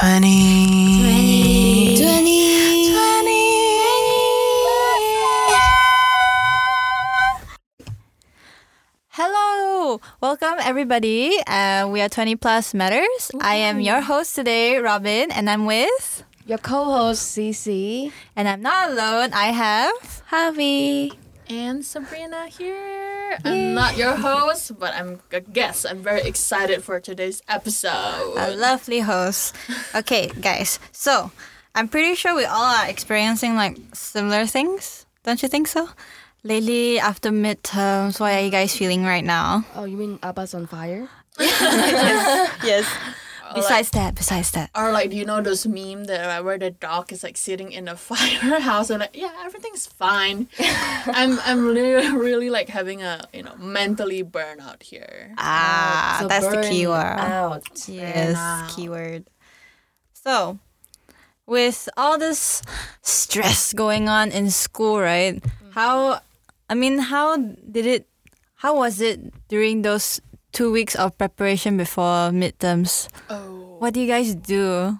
20. 20. 20. 20. Hello, welcome everybody. Uh, we are 20 Plus Matters. I am your host today, Robin, and I'm with. Your co-host Cece. And I'm not alone. I have Javi. And Sabrina here. I'm not your host, but I'm a guest. I'm very excited for today's episode. a lovely host. Okay, guys. So I'm pretty sure we all are experiencing like similar things. Don't you think so? Lately, after midterms, what are you guys feeling right now? Oh, you mean Abba's on fire? Yes. Or Besides that, besides that. Or like, do you know those meme that uh, where the dog is like sitting in a firehouse and like, yeah, everything's fine. I'm I'm really really like having a you know mentally burnout here. Ah, So that's the keyword. Out. Yes, out. keyword. So, with all this stress going on in school, right? How, I mean, how did it, how was it during those two weeks of preparation before midterms? Oh, What do you guys do?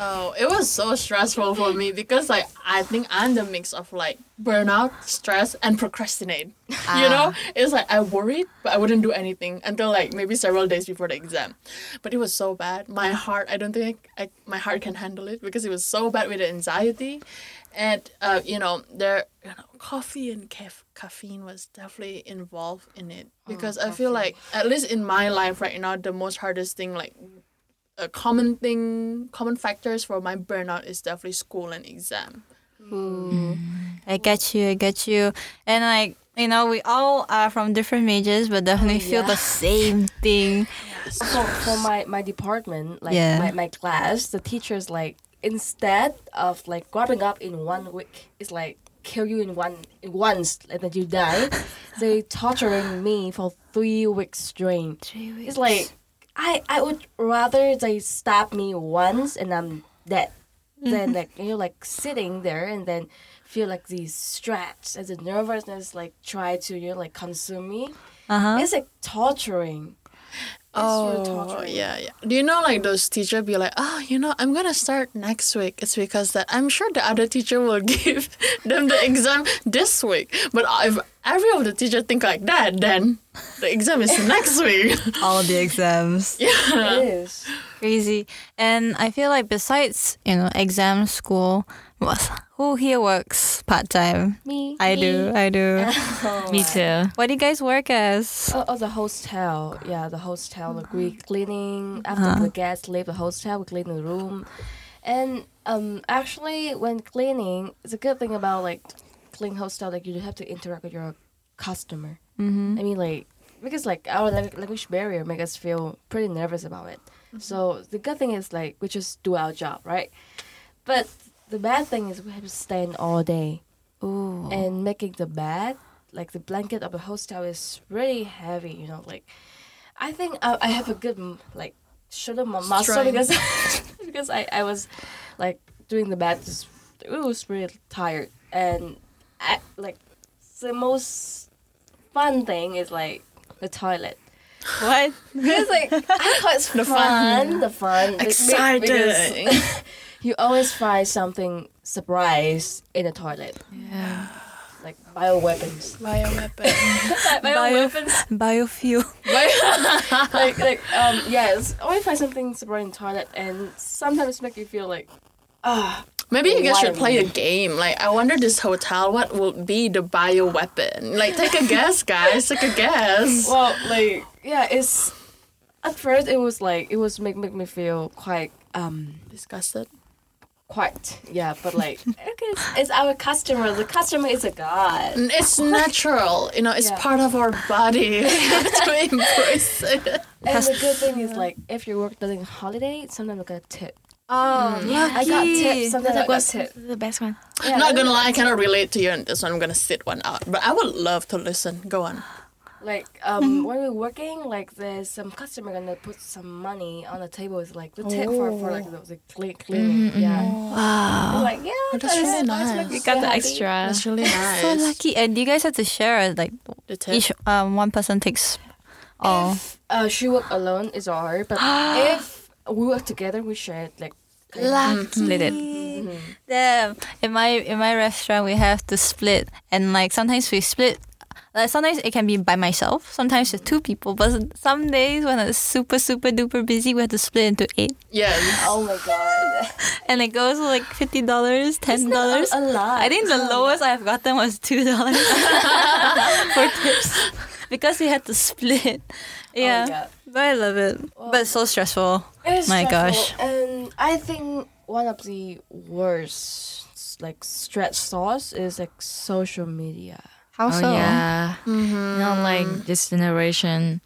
Oh, it was so stressful for me because like I think I'm the mix of like burnout, stress, and procrastinate. You know, it's like I worried, but I wouldn't do anything until like maybe several days before the exam. But it was so bad. My heart, I don't think I, my heart can handle it because it was so bad with the anxiety, and uh, you know, there, you know, coffee and caf- caffeine was definitely involved in it because I feel like at least in my life right now, the most hardest thing like a common thing, common factors for my burnout is definitely school and exam. Hmm. I get you, I get you. And like, you know, we all are from different majors, but definitely oh, feel yeah. the same thing. For, for my, my department, like Yeah. my, my class, the teachers like instead of like grabbing up in one week, it's like kill you in one in once and then you die. they torturing me for three weeks straight. Three weeks. It's like I I would rather they stab me once and I'm dead than like you know like sitting there and then feel like these stress and the nervousness like try to you know like consume me. Uh-huh. It's like torturing. It's really. Oh, yeah, yeah. Do you know like those teacher be like, oh, you know, I'm gonna start next week. It's because that I'm sure the other teacher will give them the exam this week. But if every of the teacher think like that, then the exam is next week. All the exams. Yeah, It is. crazy. And I feel like besides, you know, exam school, what- who here works part time? Me. I do, I do. Me too. what do you guys work as? Oh, oh, the hostel. Yeah, the hostel. Like we cleaning after the guests leave the hostel. We clean the room, and um, actually, when cleaning, it's a good thing about like clean hostel. Like you have to interact with your customer. Mm-hmm. I mean, like because like our language barrier make us feel pretty nervous about it. So the good thing is like we just do our job, right? But the bad thing is we have to stand all day Ooh. and making the bed like the blanket of the hostel is really heavy you know like i think i, I have a good like shoulder muscle Strength. because because I, I was like doing the bed just it was really tired and I, like the most fun thing is like the toilet What? because like I thought it's The fun, fun. the fun, Exciting. because you always find something surprise in the toilet, Yeah. like bioweapons. Bioweapon. bioweapons. Biofuel. like like um yes, always find something surprise in the toilet, and sometimes make you feel like ah Maybe you guys should play a game. Like, I wonder this hotel, what will be the bioweapon? Like, take a guess, guys. Take a guess. well like yeah it's at first it was like it was make make me feel quite um Disgusted. Quite yeah but like okay, it's, it's our customer the customer is a god mm, It's natural. You know, it's Yeah. part of our body. We have to embrace it. and the good thing is like if you work during holiday sometimes I got a tip Oh, mm. I got tips sometimes I got What's tip the best one? yeah, Not gonna lie, I cannot relate to you on this one. I'm gonna sit one out. But I would love to listen. Go on. Like um when we're working like there's some customer gonna put some money on the table it's like the tip for, for like the, the clean, cleaning yeah wow. I'm like yeah that's really that's nice. make me You got so the happy. extra. That's really nice. So lucky. And you guys have to share like The tip. each um one person takes all. Uh, she work alone is all her, but if we work together, we share it like split it. Damn. In my in my restaurant, we have to split, and like sometimes we split. Like sometimes it can be by myself. Sometimes it's two people. But some days when it's super super duper busy, we have to split into eight, Yeah. Oh my god. and it goes for like fifty dollars, ten dollars. a lot. I think the lowest I've gotten was two dollars for tips because we had to split. Oh, yeah, God. but I love it. but it's so stressful. It's My stressful, gosh. And I think one of the worst like stress source is like social media. How Oh so? yeah. Mm-hmm. You know, like this generation,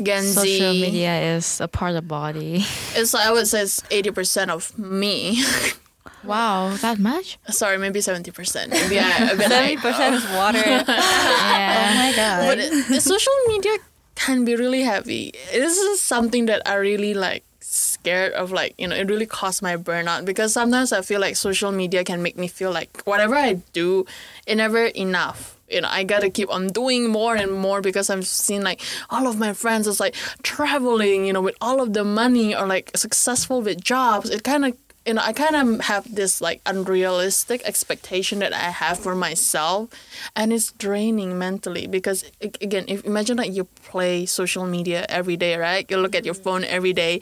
Gen Z. social media is a part of body. It's I would say it's eighty percent of me. wow, that much? Sorry, maybe seventy percent. Maybe I a bit Seventy like, percent is water. oh my god. But it- the social media can be really heavy. This is something that I really like scared of like you know it really caused my burnout because sometimes i feel like social media can make me feel like whatever i do it never enough you know i gotta keep on doing more and more because i've seen like all of my friends is like traveling you know with all of the money or like successful with jobs it kind of you know, I kind of have this like unrealistic expectation that I have for myself, and it's draining mentally because again, if imagine like you play social media every day, right? You look at your phone every day,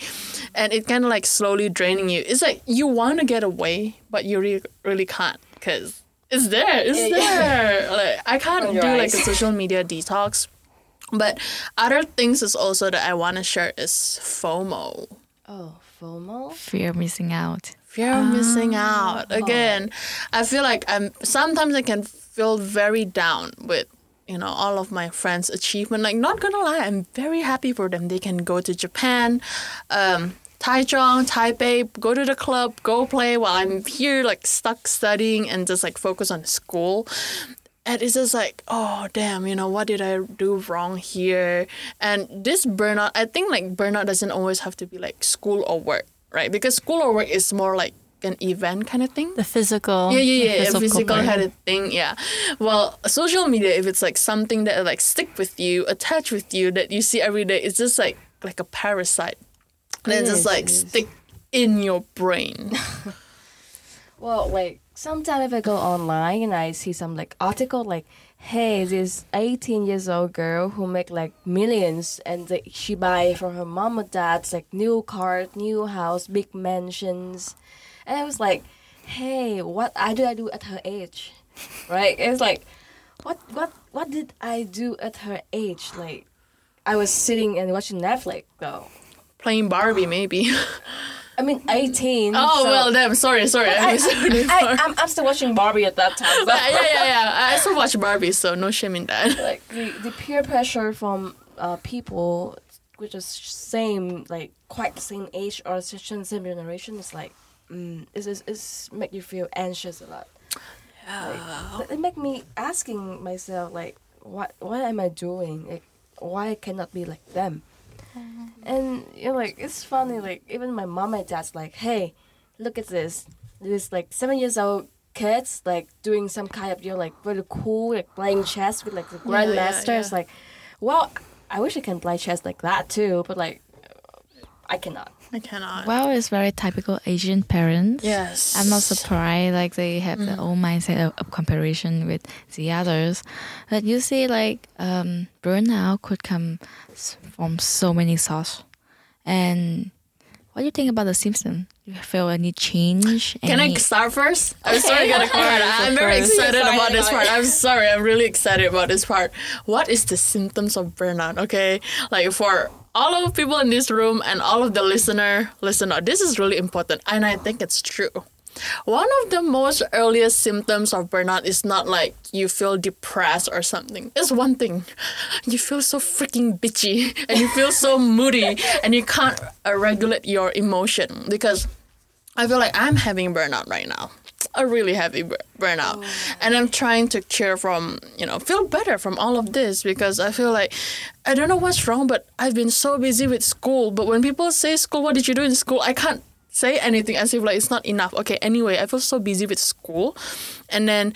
and it kind of like slowly draining you. It's like you want to get away, but you really really can't because it's there, it's there. Like I can't On do your like a social media detox. But other things is also that I want to share is FOMO. Oh, FOMO. Fear of missing out. fear of missing out again i feel like i'm sometimes i can feel very down with you know all of my friends achievement like not gonna lie i'm very happy for them they can go to japan um Taichung, Taipei, go to the club, go play while I'm here like stuck studying and just like focus on school. And it's just like, oh damn, you know, what did I do wrong here? And this burnout, I think like burnout doesn't always have to be like school or work, right? Because school or work is more like an event kind of thing. the physical. Yeah, yeah, yeah. Physical part. kind of thing. Yeah. Well, social media, if it's like something that like stick with you, attach with you, that you see every day, it's just like like a parasite. And It it's just like stick in your brain. Well, like sometimes if I go online and I see some like article like, hey, this 18 years old girl who make like millions and like, she buy for her mom or dad's like new car, new house, big mansions, and I was like, hey, what I do I do at her age, right? It's like, what what what did I do at her age? Like, I was sitting and watching Netflix though. Playing Barbie, maybe. I mean, 18. oh so- well, damn. Sorry, sorry. I, I, I, I'm, I'm still watching Barbie at that time. so- yeah, yeah, yeah. I still watch Barbie, so no shame in that. like the, the peer pressure from uh, people which is same like quite the same age or and same generation is like mm, is is is make you feel anxious a lot. Yeah. Like, it make me asking myself like what what am I doing? Like why I cannot be like them? And you know like it's funny like even my mom and dad's like hey look at this this like seven years old kids like doing some kind of you know like really cool like playing chess with like the Yeah, yeah, it's yeah. like well i wish i can play chess like that too but like i cannot I cannot. Well, it's very typical Asian parents. Yes. I'm not surprised. Like they have their own mindset of, of comparison with the others. But you see, like um, burnout could come from so many sources. And what do you think about the symptom? You feel any change? Can I start first? I'm sorry, gotta start. I'm very excited about this part. I'm sorry, I'm really excited about this part. What is the symptoms of burnout? Okay, like for all of the people in this room and all of the listener, listener, this is really important, and I think it's true. One of the most earliest symptoms of burnout is not like you feel depressed or something. It's one thing. You feel so freaking bitchy and you feel so moody and you can't uh, regulate your emotion because I feel like I'm having burnout right now. A really heavy bur- burnout. Oh. And I'm trying to cure from, you know, feel better from all of this because I feel like I don't know what's wrong, but I've been so busy with school. But when people say school, what did you do in school? I can't say anything as if like it's not enough. Okay, anyway, I feel so busy with school. And then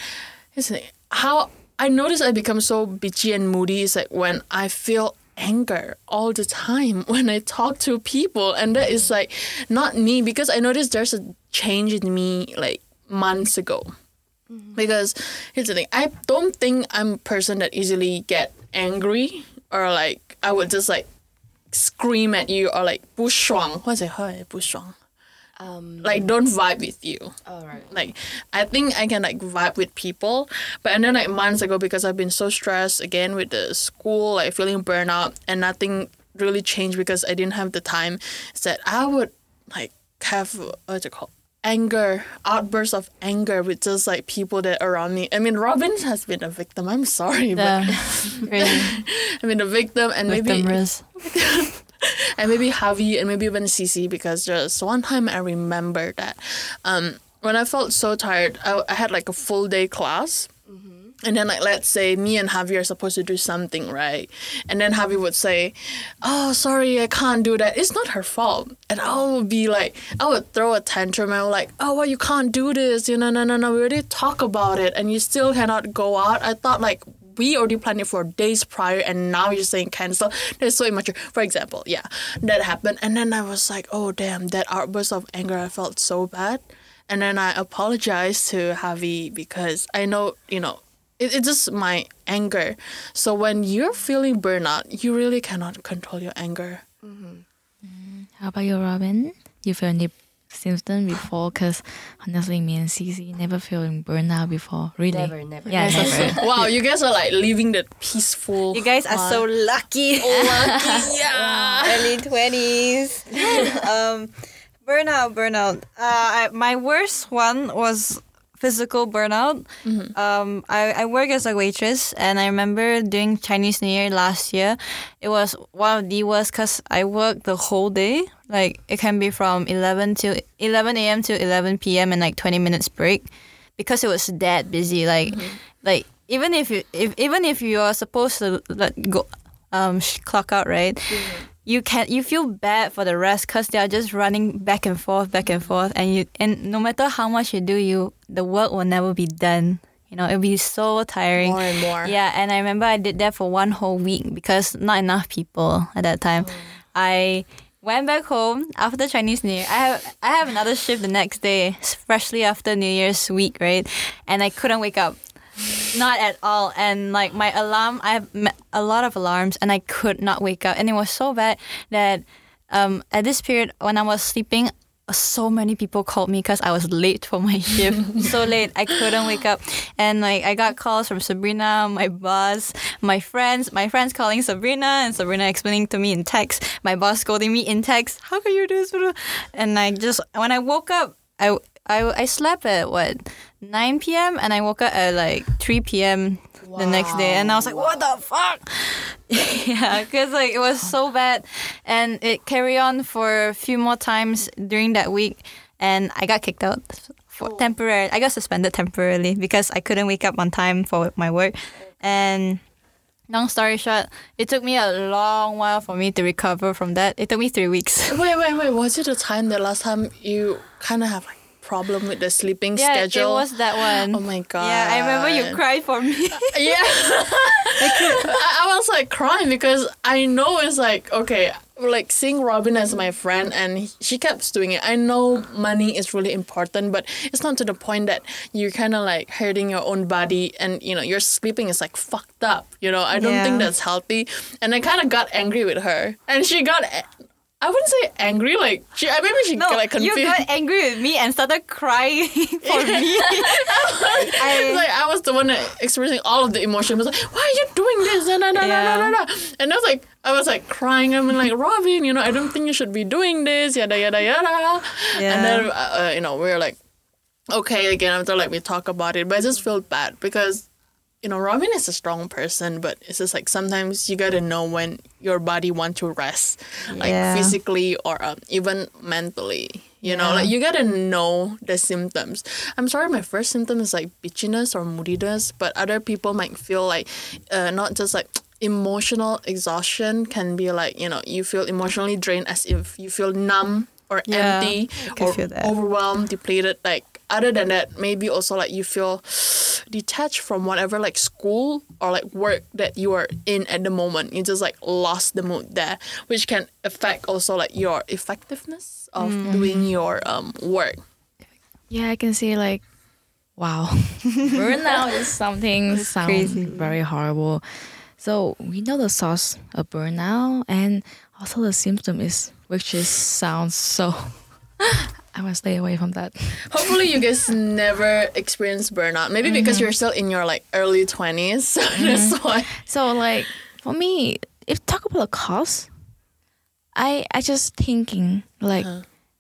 it's like, how I notice I become so bitchy and moody is like when I feel anger all the time when I talk to people, and that is like not me because I noticed there's a change in me like months ago. Because here's the thing, I don't think I'm a person that easily get angry or like I would just like scream at you or like 不爽 what's it 不爽 Um, like don't vibe with you all right. like I think I can like vibe with people, but and then like months ago because I've been so stressed again with the school, like feeling burnout and nothing really changed because I didn't have the time. Is that I would like have what's it called anger outbursts of anger with just like people that are around me. I mean, Robin has been a victim. I'm sorry, Yeah, but really. I mean a victim and maybe Victim risk. and maybe Javi and maybe even Cici because just one time I remember that um, when I felt so tired, I, I had like a full day class. And then, like, let's say me and Javier are supposed to do something, right? And then Javier would say, Oh, sorry, I can't do that. It's not her fault. And I would be like, I would throw a tantrum. Would like, Oh, well, you can't do this. You know, no, no, no. We already talked about it and you still cannot go out. I thought, like, we already planned it for days prior and now you're saying cancel. That's so immature. For example, yeah, that happened. And then I was like, oh, damn, that outburst of anger, I felt so bad. And then I apologized to Javi because I know, you know, it, it's just my anger. So when you're feeling burnout, you really cannot control your anger. How about you, Robin? You feel any symptom before? Because honestly, me and Cici never feeling burnout before. Really? Never, never. Yeah, never. wow, you guys are like living the peaceful. You guys are so lucky. lucky. Yeah. Early twenties. um, burnout, burnout. Uh, I, my worst one was physical burnout. Um, I, I work as a waitress, and I remember during Chinese New Year last year, it was one of the worst because I worked the whole day. Like it can be from eleven to eleven a.m. to eleven p.m. and like twenty minutes break, because it was that busy. Like, like even if you if even if you are supposed to let go, um, sh- clock out right you can you feel bad for the rest because they are just running back and forth, back and forth, and you and no matter how much you do, you the work will never be done. You know, it'll be so tiring. More and more. Yeah, and I remember I did that for one whole week because not enough people at that time. Oh. I went back home after Chinese New Year. I have I have another shift the next day, freshly after New Year's week, right? And I couldn't wake up. Not at all. And like my alarm, I have a lot of alarms, and I could not wake up. And it was so bad that um, at this period when I was sleeping, so many people called me because I was late for my shift. so late, I couldn't wake up. And like I got calls from Sabrina, my boss, my friends, my friends calling Sabrina, and Sabrina explaining to me in text. My boss scolding me in text. How can you do this? And I just when I woke up, I I, I slept at what 9 p.m. and I woke up at like 3 p.m. the next day, and I was like, "What the fuck?" yeah, because like it was so bad, and it carried on for a few more times during that week, and I got kicked out for oh. temporary. I got suspended temporarily because I couldn't wake up on time for my work, and. Long story short, it took me a long while for me to recover from that. It took me three weeks. Wait, wait, wait. Was it the time the last time you kind of have like problem with the sleeping yeah, schedule? it was that one. Oh my god. Yeah, I remember you cried for me. Yeah. I, I was like crying because I know it's like okay, like seeing Robin as my friend and she kept doing it. I know money is really important, but it's not to the point that you're kind of like hurting your own body and you know your sleeping is like fucked up. You know, I don't think that's healthy. And I kind of got angry with her, and she got. I wouldn't say angry, like she. I maybe she no, got like confused. you got angry with me and started crying for me. It's like I was the one experiencing all of the emotion. I was like, why are you doing this? Da, da, da, da, da. And I was like, I was like crying. I'm like, Robin, you know, I don't think you should be doing this. Yada yada yada. Yeah. And then uh, you know we were like, okay again after like we talk about it, but I just felt bad because. You know, Robin is a strong person, but it's just like sometimes you gotta know when your body wants to rest, like Yeah. physically or um, even mentally. You know, like you gotta know the symptoms. I'm sorry, my first symptom is like bitchiness or moodiness, but other people might feel like uh, not just like emotional exhaustion can be like you know you feel emotionally drained as if you feel numb or Yeah, empty or overwhelmed, depleted. Like other than that, maybe also like you feel detached from whatever like school or like work that you are in at the moment. You just like lost the mood there, which can affect also like your effectiveness of Mm. doing your um work. Yeah, I can see like, wow, burnout is something sounds very horrible. So we know the source of burnout and also the symptom is, which is sounds so. I will stay away from that. Hopefully, you guys never experience burnout. Maybe because Mm-hmm. you're still in your like early twenties, so that's why. So like for me, if talk about the cause, I I just thinking like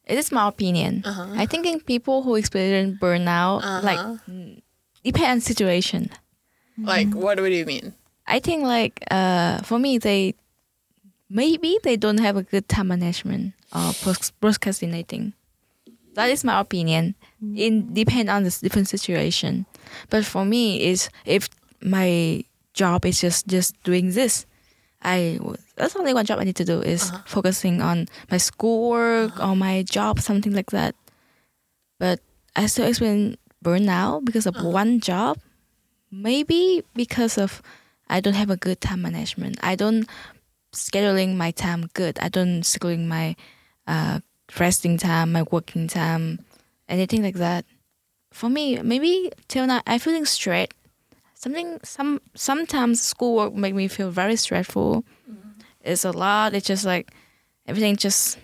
it is my opinion. I thinking people who experience burnout like mm, depend on situation. Like, what do you mean? I think like uh for me they maybe they don't have a good time management or procrastinating. That is my opinion. Mm. It depend on the different situation. But for me is if my job is just just doing this, I that's only one job I need to do is uh-huh. focusing on my schoolwork or uh-huh. my job something like that. But I still experience burnout because of uh-huh. one job maybe because of I don't have a good time management. I don't scheduling my time good. I don't scheduling my uh, resting time, my working time, anything like that. For me, maybe till now I'm feeling straight. Something some sometimes schoolwork make me feel very stressful. Mm-hmm. It's a lot. It's just like everything just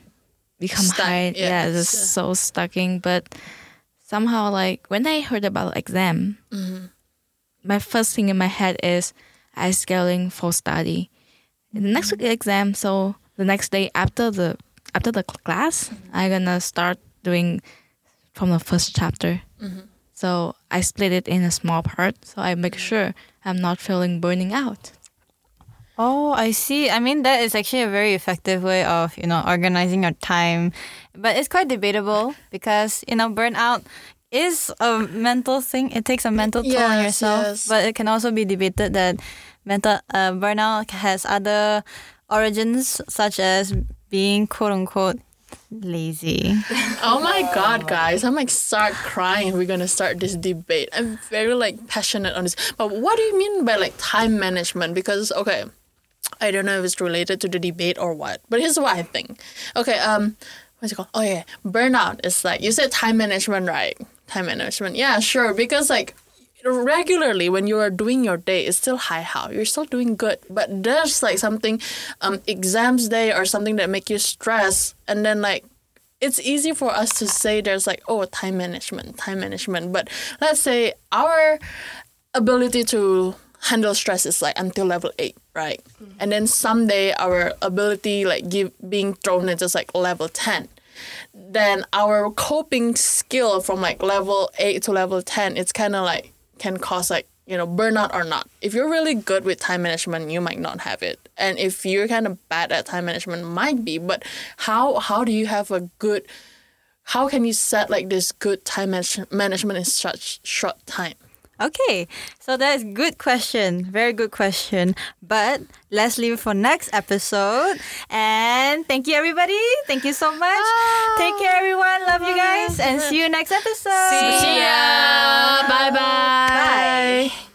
become Stuck, high. yeah, Yeah, just yeah. so stucking. But somehow, like when I heard about exam, mm-hmm. my first thing in my head is I scheduling for study. The next week exam, so the next day after the after the class, I'm gonna start doing from the first chapter. So I split it in a small part, so I make sure I'm not feeling burning out. Oh, I see. I mean, that is actually a very effective way of, you know, organizing your time. But it's quite debatable because, you know, burnout is a mental thing. It takes a mental toll on yourself. yes. But it can also be debated that mental uh, burnout has other origins, such as being quote unquote lazy. Oh my god, guys! I'm like start crying. We're gonna start this debate. I'm very like passionate on this. But what do you mean by like time management? Because okay, I don't know if it's related to the debate or what. But here's what I think. Okay, um, what's it called? Oh yeah, burnout is like you said time management, right? Time management. Yeah, sure. Because like regularly when you are doing your day it's still high how. You're still doing good. But there's like something um exams day or something that make you stress and then like it's easy for us to say there's like oh time management time management. But let's say our ability to handle stress is like until level 8 right? And then someday our ability like give being thrown just like level 10 then our coping skill from like level 8 to level 10 it's kind of like can cause like you know burnout or not. If you're really good with time management you might not have it. And if you're kind of bad at time management might be. But how how do you have a good how can you set like this good time manage- management in such short time Okay, so that's good question. Very good question. But let's leave it for next episode. And thank you everybody. Thank you so much. Take care everyone. Love you guys and see you next episode. see ya bye bye Bye.